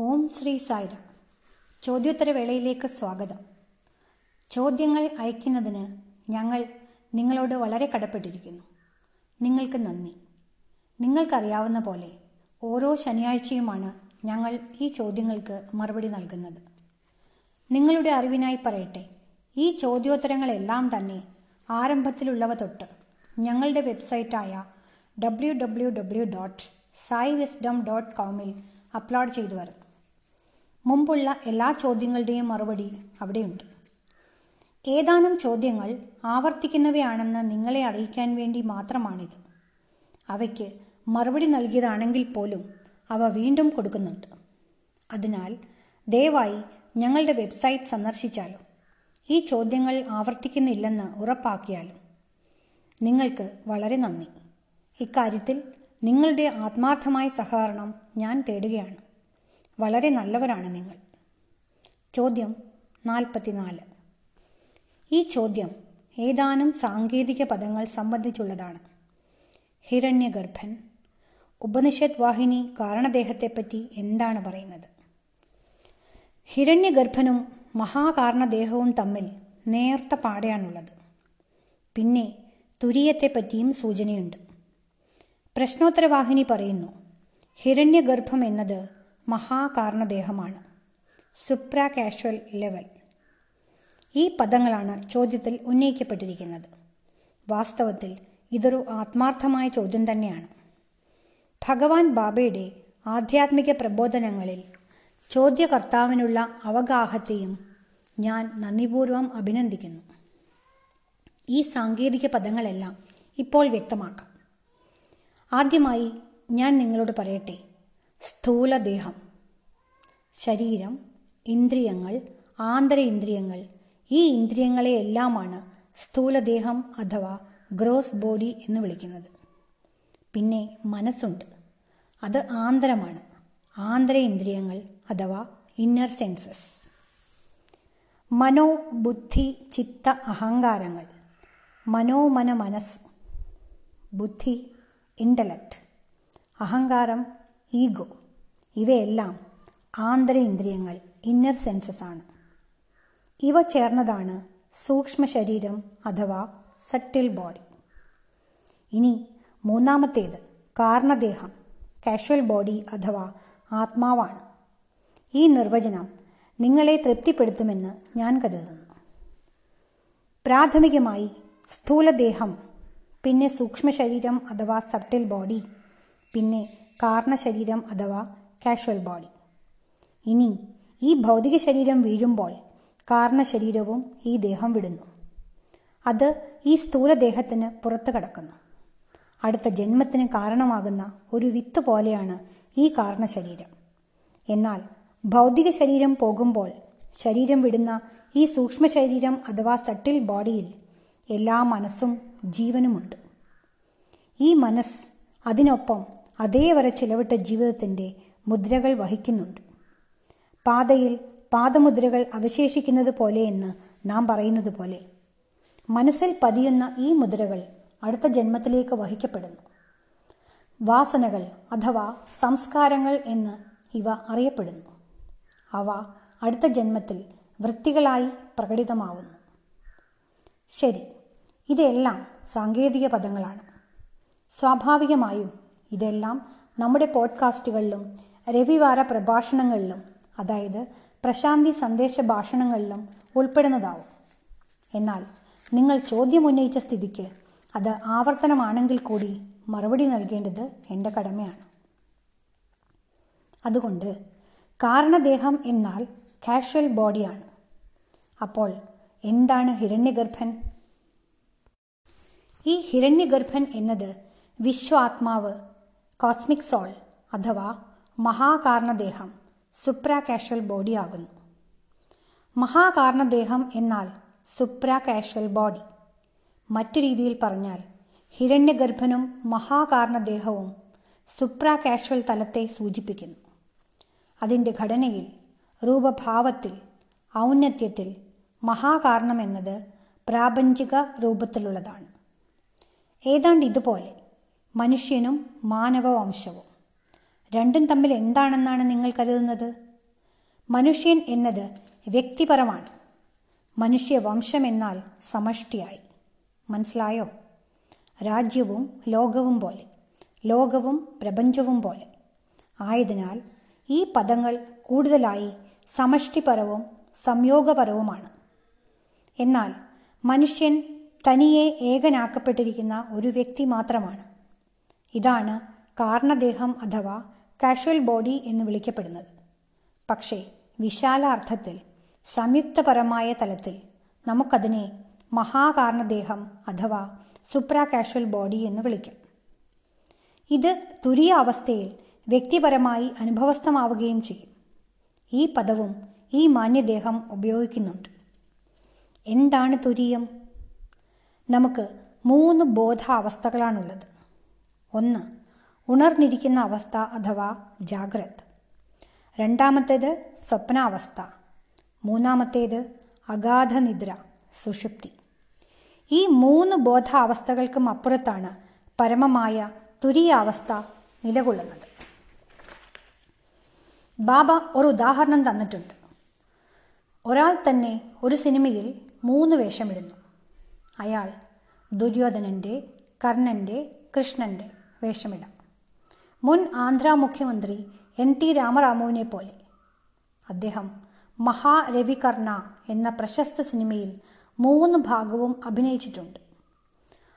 ഓം ശ്രീ സായിരാം. ചോദ്യോത്തരവേളയിലേക്ക് സ്വാഗതം. ചോദ്യങ്ങൾ അയക്കുന്നതിന് ഞങ്ങൾ നിങ്ങളോട് വളരെ കടപ്പെട്ടിരിക്കുന്നു. നിങ്ങൾക്ക് നന്ദി. നിങ്ങൾക്കറിയാവുന്ന പോലെ ഓരോ ശനിയാഴ്ചയുമാണ് ഞങ്ങൾ ഈ ചോദ്യങ്ങൾക്ക് മറുപടി നൽകുന്നത്. നിങ്ങളുടെ അറിവിനായി പറയട്ടെ ഈ ചോദ്യോത്തരങ്ങളെല്ലാം തന്നെ ആരംഭത്തിലുള്ളവ തൊട്ട് ഞങ്ങളുടെ വെബ്സൈറ്റായ W W W dot Sai wisdom dot കോമിൽ upload ചെയ്തു വരുന്നു മുമ്പുള്ള എല്ലാ ചോദ്യങ്ങളുടെയും മറുപടി അവിടെയുണ്ട്. ഏതാനും ചോദ്യങ്ങൾ ആവർത്തിക്കുന്നവയാണെന്ന് നിങ്ങളെ അറിയിക്കാൻ വേണ്ടി മാത്രമാണിത്. അവയ്ക്ക് മറുപടി നൽകിയതാണെങ്കിൽ പോലും അവ വീണ്ടും കൊടുക്കുന്നുണ്ട്. അതിനാൽ ദയവായി ഞങ്ങളുടെ വെബ്സൈറ്റ് സന്ദർശിച്ചാലും? ഈ ചോദ്യങ്ങൾ ആവർത്തിക്കുന്നില്ലെന്ന് ഉറപ്പാക്കിയാലും? നിങ്ങൾക്ക് വളരെ നന്ദി. ഇക്കാര്യത്തിൽ നിങ്ങളുടെ ആത്മാർത്ഥമായ സഹകരണം ഞാൻ തേടുകയാണ്. വളരെ നല്ലവരാണ് നിങ്ങൾ. ചോദ്യം നാൽപ്പത്തിനാല്. ഈ ചോദ്യം ഏതാനും സാങ്കേതിക പദങ്ങൾ സംബന്ധിച്ചുള്ളതാണ്. ഹിരണ്യഗർഭൻ ഉപനിഷത് വാഹിനി കാരണദേഹത്തെപ്പറ്റി എന്താണ് പറയുന്നത്? ഹിരണ്യഗർഭനും മഹാകാരണദേഹവും തമ്മിൽ നേർത്ത പാടയാണുള്ളത് പിന്നെ തുരീയത്തെപ്പറ്റിയും സൂചനയുണ്ട്. പ്രശ്നോത്തരവാഹിനി പറയുന്നു ഹിരണ്യഗർഭം എന്നത് മഹാകാരണദേഹമാണ്. സുപ്ര കാഷ്വൽ ലെവൽ ഈ പദങ്ങളാണ് ചോദ്യത്തിൽ ഉന്നയിക്കപ്പെട്ടിരിക്കുന്നത്. വാസ്തവത്തിൽ ഇതൊരു ആത്മാർത്ഥമായ ചോദ്യം തന്നെയാണ്. ഭഗവാൻ ബാബയുടെ ആധ്യാത്മിക പ്രബോധനങ്ങളിൽ ചോദ്യകർത്താവിനുള്ള അവഗാഹത്തെയും ഞാൻ നന്ദിപൂർവം അഭിനന്ദിക്കുന്നു. ഈ സാങ്കേതിക പദങ്ങളെല്ലാം ഇപ്പോൾ വ്യക്തമാക്കാം. ആദ്യമായി ഞാൻ നിങ്ങളോട് പറയട്ടെ. സ്ഥൂലദേഹം. ശരീരം ഇന്ദ്രിയങ്ങൾ ആന്തര ഇന്ദ്രിയങ്ങൾ. ഈ ഇന്ദ്രിയങ്ങളെയെല്ലാമാണ് സ്ഥൂലദേഹം അഥവാ ഗ്രോസ് ബോഡി എന്ന് വിളിക്കുന്നത്. പിന്നെ മനസ്സുണ്ട്. അത് ആന്തരമാണ്. ആന്തര ഇന്ദ്രിയങ്ങൾ അഥവാ ഇന്നർ സെൻസസ് മനോ ബുദ്ധി ചിത്ത അഹങ്കാരങ്ങൾ. മനോമന മനസ്സ് ബുദ്ധി ഇന്റലക്റ്റ് അഹങ്കാരം ഈഗോ. ഇവയെല്ലാം ആന്തര ഇന്ദ്രിയങ്ങൾ ഇന്നർ സെൻസസ് ആണ്. ഇവ ചേർന്നതാണ് സൂക്ഷ്മ ശരീരം അഥവാ സട്ടിൽ ബോഡി ഇനി മൂന്നാമത്തേത് കാരണദേഹം കാഷ്വൽ ബോഡി അഥവാ ആത്മാവാണ്. ഈ നിർവചനം നിങ്ങളെ തൃപ്തിപ്പെടുത്തുമെന്ന് ഞാൻ കരുതുന്നു. പ്രാഥമികമായി സ്ഥൂലദേഹം പിന്നെ സൂക്ഷ്മ ശരീരം അഥവാ സബ്ട്ടിൽ ബോഡി പിന്നെ കാരണശരീരം അഥവാ കാഷ്വൽ ബോഡി. ഇനി ഈ ഭൗതിക ശരീരം വീഴുമ്പോൾ കാരണശരീരവും ഈ ദേഹം വിടുന്നു. അത് ഈ സ്ഥൂലദേഹത്തിന് പുറത്തു കടക്കുന്നു. അടുത്ത ജന്മത്തിന് കാരണമാകുന്ന ഒരു വിത്ത് പോലെയാണ് ഈ കാരണശരീരം എന്നാൽ ഭൗതിക ശരീരം പോകുമ്പോൾ ശരീരം വിടുന്ന ഈ സൂക്ഷ്മ ശരീരം അഥവാ സട്ടിൽ ബോഡിയിൽ എല്ലാ മനസ്സും ജീവനുമുണ്ട്. ഈ മനസ്സ് അതിനൊപ്പം അതേവരെ ചിലവിട്ട ജീവിതത്തിന്റെ മുദ്രകൾ വഹിക്കുന്നുണ്ട്. പാതയിൽ പാദമുദ്രകൾ അവശേഷിക്കുന്നത് പോലെയെന്ന് നാം പറയുന്നത് പോലെ മനസ്സിൽ പതിയുന്ന ഈ മുദ്രകൾ അടുത്ത ജന്മത്തിലേക്ക് വഹിക്കപ്പെടുന്നു. വാസനകൾ അഥവാ സംസ്കാരങ്ങൾ എന്ന് ഇവ അറിയപ്പെടുന്നു. അവ അടുത്ത ജന്മത്തിൽ വൃത്തികളായി പ്രകടിതമാവുന്നു. ശരി ഇതെല്ലാം സാങ്കേതിക പദങ്ങളാണ്. സ്വാഭാവികമായും ഇതെല്ലാം നമ്മുടെ പോഡ്കാസ്റ്റുകളിലും രവിവാര പ്രഭാഷണങ്ങളിലും അതായത് പ്രശാന്തി സന്ദേശ ഭാഷണങ്ങളിലും ഉൾപ്പെടുന്നതാവും. എന്നാൽ നിങ്ങൾ ചോദ്യം ഉന്നയിച്ച സ്ഥിതിക്ക് അത് ആവർത്തനമാണെങ്കിൽ കൂടി മറുപടി നൽകേണ്ടത് എന്റെ കടമയാണ്. അതുകൊണ്ട് കാരണദേഹം എന്നാൽ കാഷ്വൽ ബോഡിയാണ്. അപ്പോൾ എന്താണ് ഹിരണ്യഗർഭൻ? ഈ ഹിരണ്യഗർഭൻ എന്നത് വിശ്വാത്മാവ് കോസ്മിക് സോൾ അഥവാ മഹാകാരണദേഹം സുപ്ര കാഷ്വൽ ബോഡി ആകുന്നു. മഹാകാരണദേഹം എന്നാൽ സുപ്ര കാഷ്വൽ ബോഡി. മറ്റു രീതിയിൽ പറഞ്ഞാൽ ഹിരണ്യഗർഭനും മഹാകാരണദേഹവും സുപ്ര കാഷ്വൽ തലത്തെ സൂചിപ്പിക്കുന്നു. അതിന്റെ ഘടനയിൽ രൂപഭാവത്തിൽ ഔന്നത്യത്തിൽ മഹാകാരണം എന്നത് പ്രാപഞ്ചിക രൂപത്തിലുള്ളതാണ്. ഏതാണ്ട് ഇതുപോലെ മനുഷ്യനും മാനവവംശവും. രണ്ടും തമ്മിൽ എന്താണെന്നാണ് നിങ്ങൾ കരുതുന്നത്? മനുഷ്യൻ എന്നത് വ്യക്തിപരമാണ്. മനുഷ്യവംശം എന്നാൽ സമഷ്ടിയായി. മനസ്സിലായോ? രാജ്യവും ലോകവും പോലെ ലോകവും പ്രപഞ്ചവും പോലെ. ആയതിനാൽ ഈ പദങ്ങൾ കൂടുതലായി സമഷ്ടിപരവും സംയോഗപരവുമാണ്. എന്നാൽ മനുഷ്യൻ തനിയെ ഏകനാക്കപ്പെട്ടിരിക്കുന്ന ഒരു വ്യക്തി മാത്രമാണ്. ഇതാണ് കാരണദേഹം അഥവാ കാഷ്വൽ ബോഡി എന്ന് വിളിക്കപ്പെടുന്നത്. പക്ഷേ വിശാലാർത്ഥത്തിൽ സംയുക്തപരമായ തലത്തിൽ നമുക്കതിനെ മഹാകാരണദേഹം അഥവാ സുപ്രാ കാഷ്വൽ ബോഡി എന്ന് വിളിക്കാം. ഇത് തുരിയ അവസ്ഥയിൽ വ്യക്തിപരമായി അനുഭവസ്ഥമാവുകയും ചെയ്യും. ഈ പദവും ഈ മാന്യദേഹം ഉപയോഗിക്കുന്നുണ്ട്. എന്താണ് തുരിയം? നമുക്ക് മൂന്ന് ബോധാവസ്ഥകളാണുള്ളത്. ഒന്ന് ഉണർന്നിരിക്കുന്ന അവസ്ഥ അഥവാ ജാഗ്രത്. രണ്ടാമത്തേത് സ്വപ്നാവസ്ഥ. മൂന്നാമത്തേത് അഗാധനിദ്ര സുഷുപ്തി. ഈ മൂന്ന് ബോധാവസ്ഥകൾക്കും അപ്പുറത്താണ് പരമമായ തുരിയാവസ്ഥ നിലകൊള്ളുന്നത്. ബാബ ഒരു ഉദാഹരണം തന്നിട്ടുണ്ട്. ഒരാൾ തന്നെ ഒരു സിനിമയിൽ മൂന്ന് വേഷമിടുന്നു. അയാൾ ദുര്യോധനന്റെ കർണന്റെ കൃഷ്ണന്റെ വേഷമിടാം. മുൻ ആന്ധ്ര മുഖ്യമന്ത്രി എൻ ടി രാമറാമുവിനെ പോലെ. അദ്ദേഹം മഹാരവികർണ എന്ന പ്രശസ്ത സിനിമയിൽ മൂന്ന് ഭാഗവും അഭിനയിച്ചിട്ടുണ്ട്.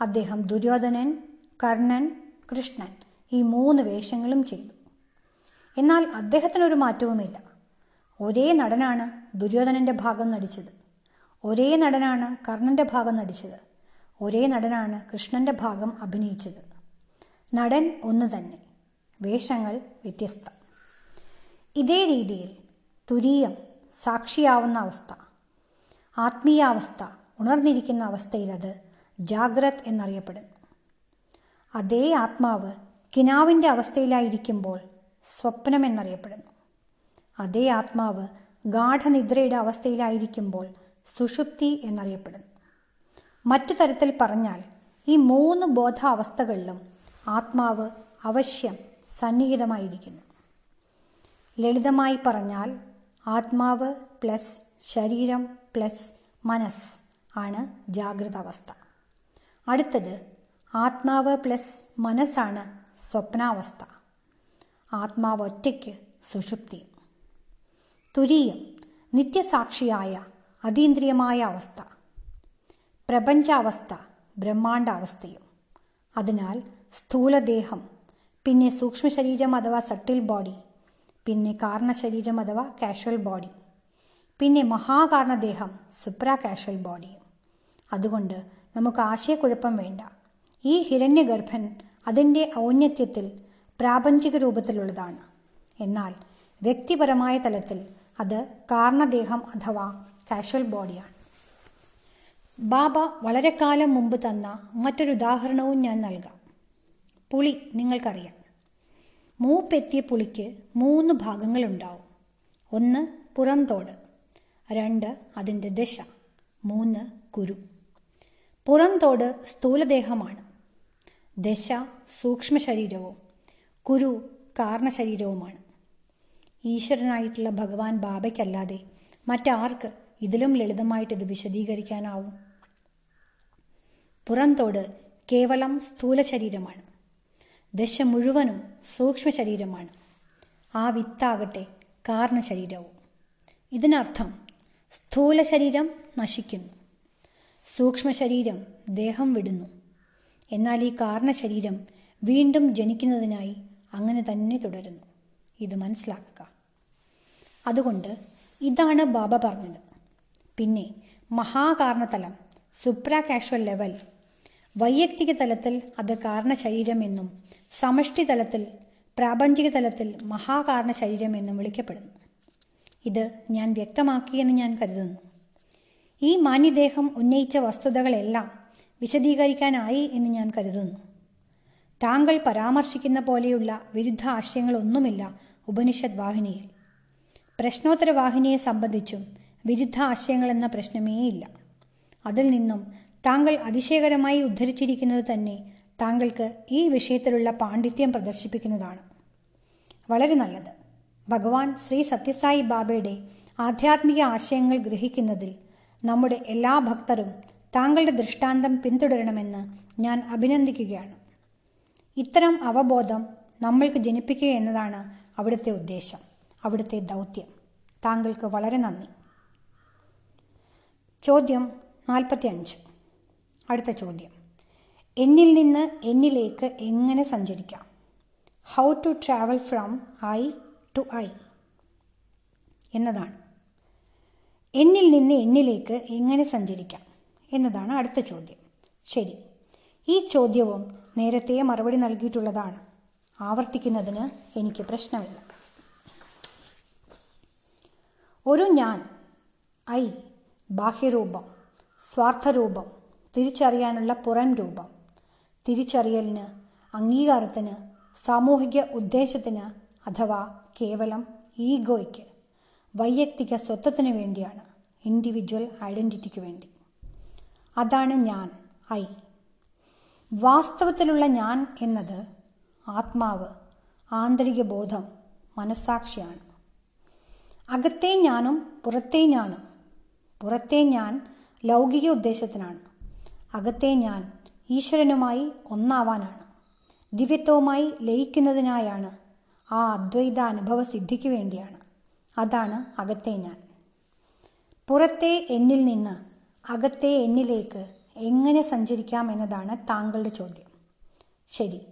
അദ്ദേഹം ദുര്യോധനൻ കർണൻ കൃഷ്ണൻ ഈ മൂന്ന് വേഷങ്ങളും ചെയ്തു. എന്നാൽ അദ്ദേഹത്തിനൊരു മാറ്റവുമില്ല. ഒരേ നടനാണ് ദുര്യോധനന്റെ ഭാഗം നടിച്ചത്. ഒരേ നടനാണ് കർണന്റെ ഭാഗം നടിച്ചത്. ഒരേ നടനാണ് കൃഷ്ണന്റെ ഭാഗം അഭിനയിച്ചത്. നടൻ ഒന്ന് തന്നെ. വേഷങ്ങൾ വ്യത്യസ്ത. ഇതേ രീതിയിൽ തുരീയം സാക്ഷിയാവുന്ന അവസ്ഥ. ആത്മീയാവസ്ഥ ഉണർന്നിരിക്കുന്ന അവസ്ഥയിൽ അത് ജാഗ്രത് എന്നറിയപ്പെടുന്നു. അതേ ആത്മാവ് കിനാവിന്റെ അവസ്ഥയിലായിരിക്കുമ്പോൾ സ്വപ്നം എന്നറിയപ്പെടുന്നു. അതേ ആത്മാവ് ഗാഠനിദ്രയുടെ അവസ്ഥയിലായിരിക്കുമ്പോൾ സുഷുപ്തി എന്നറിയപ്പെടുന്നു. മറ്റു തരത്തിൽ പറഞ്ഞാൽ ഈ മൂന്ന് ബോധാവസ്ഥകളിലും ആത്മാവ് അവശ്യം സന്നിഹിതമായിരിക്കുന്നു. ലളിതമായി പറഞ്ഞാൽ ആത്മാവ് പ്ലസ് ശരീരം പ്ലസ് മനസ് ആണ് ജാഗ്രത അവസ്ഥ അടുത്തത് ആത്മാവ് പ്ലസ് മനസ്സാണ് സ്വപ്നാവസ്ഥ. ആത്മാവ് ഒറ്റയ്ക്ക് സുഷുപ്തി. തുരീയം നിത്യസാക്ഷിയായ അതീന്ദ്രിയമായ അവസ്ഥ. പ്രപഞ്ചാവസ്ഥ ബ്രഹ്മാണ്ടാവസ്ഥയും അതിനാൽ സ്ഥൂലദേഹം പിന്നെ സൂക്ഷ്മശരീരം അഥവാ സട്ടിൽ ബോഡി പിന്നെ കാരണശരീരം അഥവാ കാഷ്വൽ ബോഡി പിന്നെ മഹാകാരണദേഹം സുപ്രാ കാഷ്വൽ ബോഡി. അതുകൊണ്ട് നമുക്ക് ആശയക്കുഴപ്പം വേണ്ട. ഈ ഹിരണ്യഗർഭൻ അതിന്റെ ഔന്നത്യത്തിൽ പ്രാപഞ്ചിക രൂപത്തിലുള്ളതാണ്. എന്നാൽ വ്യക്തിപരമായ തലത്തിൽ അത് കാരണദേഹം അഥവാ കാഷ്വൽ ബോഡിയാണ്. ബാബ വളരെ കാലം മുമ്പ് തന്ന മറ്റൊരു ഉദാഹരണവും ഞാൻ നൽകാം. പുളി നിങ്ങൾക്കറിയാം. മൂപ്പെത്തിയ പുളിക്ക് മൂന്ന് ഭാഗങ്ങളുണ്ടാവും. ഒന്ന് പുറംതോട് രണ്ട് അതിന്റെ ദശ മൂന്ന് കുരു. പുറംതോട് സ്ഥൂലദേഹമാണ്. ദശ സൂക്ഷ്മ ശരീരവും കുരു കാരണശരീരവുമാണ്. ഈശ്വരനായിട്ടുള്ള ഭഗവാൻ ബാബയ്ക്കല്ലാതെ മറ്റാർക്ക് ഇതിലും ലളിതമായിട്ട് ഇത് വിശദീകരിക്കാനാവും? പുറംതോട് കേവലം സ്ഥൂല ശരീരമാണ് ദശ മുഴുവനും സൂക്ഷ്മ ശരീരമാണ് ആ വിത്താകട്ടെ കാരണ ശരീരവും ഇതിനർത്ഥം സ്ഥൂല ശരീരം നശിക്കുന്നു. സൂക്ഷ്മ ശരീരം ദേഹം വിടുന്നു. എന്നാൽ ഈ കാരണ ശരീരം വീണ്ടും ജനിക്കുന്നതിനായി അങ്ങനെ തന്നെ തുടരുന്നു. ഇത് മനസ്സിലാക്കുക. അതുകൊണ്ട് ഇതാണ് ബാബ പറഞ്ഞത്. പിന്നെ മഹാകാരണതലം സുപ്രാ കാഷ്വൽ ലെവൽ വൈയക്തിക തലത്തിൽ അത് കാരണ ശരീരം എന്നും സമഷ്ടി തലത്തിൽ പ്രാപഞ്ചിക തലത്തിൽ മഹാകാരണ ശരീരം എന്നും വിളിക്കപ്പെടുന്നു. ഇത് ഞാൻ വ്യക്തമാക്കിയെന്ന് ഞാൻ കരുതുന്നു. ഈ മാന്യദേഹം ഉന്നയിച്ച വസ്തുതകളെല്ലാം വിശദീകരിക്കാനായി എന്ന് ഞാൻ കരുതുന്നു. താങ്കൾ പരാമർശിക്കുന്ന പോലെയുള്ള വിരുദ്ധ ആശയങ്ങളൊന്നുമില്ല ഉപനിഷത് വാഹിനിയിൽ. പ്രശ്നോത്തര വാഹിനിയെ സംബന്ധിച്ചും വിരുദ്ധ ആശയങ്ങളെന്ന പ്രശ്നമേയില്ല. അതിൽ നിന്നും താങ്കൾ അതിശയകരമായി ഉദ്ധരിച്ചിരിക്കുന്നത് തന്നെ താങ്കൾക്ക് ഈ വിഷയത്തിലുള്ള പാണ്ഡിത്യം പ്രദർശിപ്പിക്കുന്നതാണ്. വളരെ നല്ലത്. ഭഗവാൻ ശ്രീ സത്യസായി ബാബയുടെ ആധ്യാത്മിക ആശയങ്ങൾ ഗ്രഹിക്കുന്നതിൽ നമ്മുടെ എല്ലാ ഭക്തരും താങ്കളുടെ ദൃഷ്ടാന്തം പിന്തുടരണമെന്ന് ഞാൻ അഭിനന്ദിക്കുകയാണ്. ഇത്തരം അവബോധം നമ്മൾക്ക് ജനിപ്പിക്കുക എന്നതാണ് അവിടുത്തെ ഉദ്ദേശം അവിടുത്തെ ദൗത്യം. താങ്കൾക്ക് വളരെ നന്ദി. ചോദ്യം നാൽപ്പത്തി അടുത്ത ചോദ്യം. എന്നിൽ നിന്ന് എന്നിലേക്ക് എങ്ങനെ സഞ്ചരിക്കാം? How to travel from I to I എന്നതാണ്. എന്നിൽ നിന്ന് എന്നിലേക്ക് എങ്ങനെ സഞ്ചരിക്കാം എന്നതാണ് അടുത്ത ചോദ്യം. ശരി. ഈ ചോദ്യവും നേരത്തെ മറുപടി നൽകിയിട്ടുള്ളതാണ്. ആവർത്തിക്കുന്നതിന് എനിക്ക് പ്രശ്നമില്ല. ഒരു ഞാൻ ഐ ബാഹ്യരൂപം സ്വാർത്ഥരൂപം തിരിച്ചറിയാനുള്ള പുറം രൂപം തിരിച്ചറിയലിന് അംഗീകാരത്തിന് സാമൂഹിക ഉദ്ദേശത്തിന് അഥവാ കേവലം ഈഗോയ്ക്ക് വൈയക്തിക സ്വത്വത്തിന് വേണ്ടിയാണ് ഇൻഡിവിജ്വൽ ഐഡന്റിറ്റിക്ക് വേണ്ടി. അതാണ് ഞാൻ ഐ. വാസ്തവത്തിലുള്ള ഞാൻ എന്നത് ആത്മാവ് ആന്തരിക ബോധം മനസാക്ഷിയാണ് അകത്തെ ഞാനും പുറത്തെ ഞാനും. പുറത്തെ ഞാൻ ലൗകിക ഉദ്ദേശത്തിനാണ്. അകത്തെ ഞാൻ ഈശ്വരനുമായി ഒന്നാവാനാണ്. ദിവ്യത്വവുമായി ലയിക്കുന്നതിനായാണ് ആ അദ്വൈത അനുഭവ സിദ്ധിക്ക് വേണ്ടിയാണ്. അതാണ് അകത്തെ ഞാൻ. പുറത്തെ എന്നിൽ നിന്ന് അകത്തെ എന്നിലേക്ക് എങ്ങനെ സഞ്ചരിക്കാം എന്നതാണ് താങ്കളുടെ ചോദ്യം. ശരി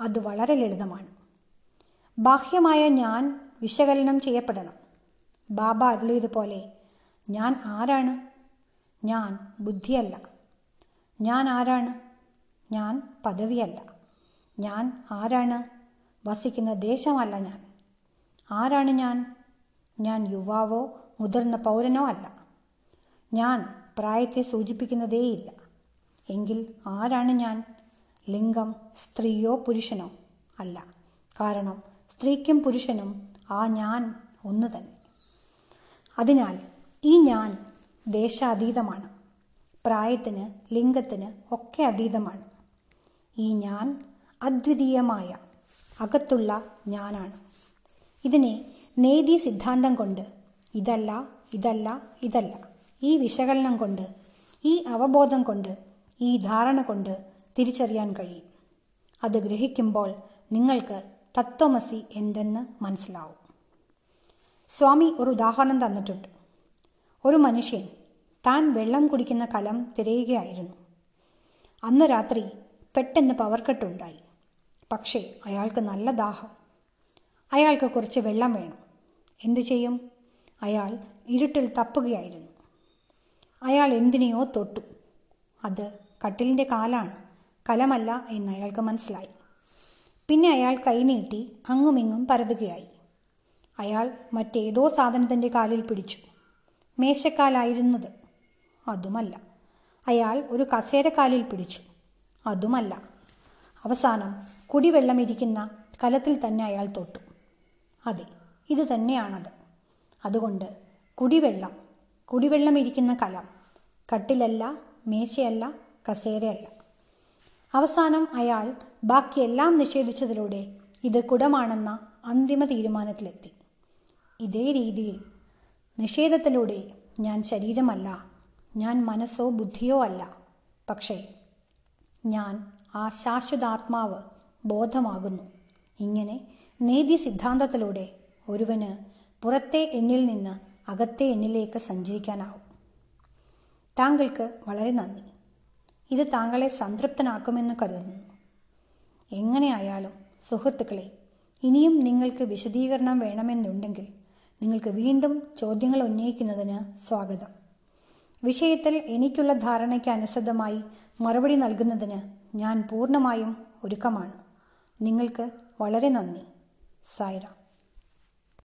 അത് വളരെ ലളിതമാണ്. ബാഹ്യമായ ഞാൻ വിശകലനം ചെയ്യപ്പെടണം. ബാബ അരുളിയതുപോലെ ഞാൻ ആരാണ്? ഞാൻ ബുദ്ധിയല്ല. ഞാൻ ആരാണ്? ഞാൻ പദവിയല്ല. ഞാൻ ആരാണ്? വസിക്കുന്ന ദേശമല്ല ഞാൻ. ആരാണ് ഞാൻ? ഞാൻ യുവാവോ മുതിർന്ന പൗരനോ അല്ല. ഞാൻ പ്രായത്തെ സൂചിപ്പിക്കുന്നതേയില്ല. എങ്കിൽ ആരാണ് ഞാൻ? ലിംഗം സ്ത്രീയോ പുരുഷനോ അല്ല. കാരണം സ്ത്രീക്കും പുരുഷനും ആ ഞാൻ ഒന്ന് തന്നെ. അതിനാൽ ഈ ഞാൻ ദേശാതീതമാണ്. പ്രായത്തിന് ലിംഗത്തിന് ഒക്കെ അതീതമാണ്. ഈ ഞാൻ അദ്വിതീയമായ അകത്തുള്ള ഞാനാണ്. ഇതിനെ നേതി സിദ്ധാന്തം കൊണ്ട് ഇതല്ല ഇതല്ല ഇതല്ല ഈ വിശകലനം കൊണ്ട് ഈ അവബോധം കൊണ്ട് ഈ ധാരണ കൊണ്ട് തിരിച്ചറിയാൻ കഴിയും. അത് ഗ്രഹിക്കുമ്പോൾ നിങ്ങൾക്ക് തത്വമസി എന്തെന്ന് മനസ്സിലാവും. സ്വാമി ഒരു ഉദാഹരണം തന്നിട്ടുണ്ട്. ഒരു മനുഷ്യൻ താൻ വെള്ളം കുടിക്കുന്ന കലം തിരയുകയായിരുന്നു. അന്ന് രാത്രി പെട്ടെന്ന് പവർ കട്ടുണ്ടായി പക്ഷേ അയാൾക്ക് നല്ല ദാഹം. അയാൾക്ക് കുറച്ച് വെള്ളം വേണം. എന്തു ചെയ്യും? അയാൾ ഇരുട്ടിൽ തപ്പുകയായിരുന്നു. അയാൾ എന്തിനെയോ തൊട്ടു. അത് കട്ടിലിന്റെ കാലാണ്. കലമല്ല എന്ന് അയാൾക്ക് മനസ്സിലായി. പിന്നെ അയാൾ കൈനീട്ടി അങ്ങുമിങ്ങും പരതുകയായി. അയാൾ മറ്റേതോ സാധനത്തിന്റെ കാലിൽ പിടിച്ചു. മേശക്കാലായിരുന്നത്. അതുമല്ല. അയാൾ ഒരു കസേരക്കാലിൽ പിടിച്ചു. അതുമല്ല. അവസാനം കുടിവെള്ളം ഇരിക്കുന്ന കലത്തിൽ തന്നെ അയാൾ തൊട്ടു. അതെ ഇത് തന്നെയാണത്. അതുകൊണ്ട് കുടിവെള്ളം കുടിവെള്ളം ഇരിക്കുന്ന കലം കട്ടിലല്ല മേശയല്ല കസേരയല്ല. അവസാനം അയാൾ ബാക്കിയെല്ലാം നിഷേധിച്ചതിലൂടെ ഇത് കുടമാണെന്ന അന്തിമ തീരുമാനത്തിലെത്തി. ഇതേ രീതിയിൽ നിഷേധത്തിലൂടെ ഞാൻ ശരീരമല്ല ഞാൻ മനസ്സോ ബുദ്ധിയോ അല്ല. പക്ഷേ ഞാൻ ആ ശാശ്വതാത്മാവ് ബോധമാകുന്നു. ഇങ്ങനെ നീതി സിദ്ധാന്തത്തിലൂടെ ഒരുവന് പുറത്തെ എന്നിൽ നിന്ന് അകത്തെ എന്നിലേക്ക് സഞ്ചരിക്കാനാവും. താങ്കൾക്ക് വളരെ നന്ദി. ഇത് താങ്കളെ സംതൃപ്തനാക്കുമെന്ന് കരുതുന്നു. എങ്ങനെയായാലും സുഹൃത്തുക്കളെ ഇനിയും നിങ്ങൾക്ക് വിശദീകരണം വേണമെന്നുണ്ടെങ്കിൽ നിങ്ങൾക്ക് വീണ്ടും ചോദ്യങ്ങൾ ഉന്നയിക്കുന്നതിന് സ്വാഗതം. വിഷയത്തിൽ എനിക്കുള്ള ധാരണയ്ക്ക് അനുസൃതമായി മറുപടി നൽകുന്നതിന് ഞാൻ പൂർണമായും ഒരുക്കമാണ്. നിങ്ങൾക്ക് വളരെ നന്ദി. സായിറാം.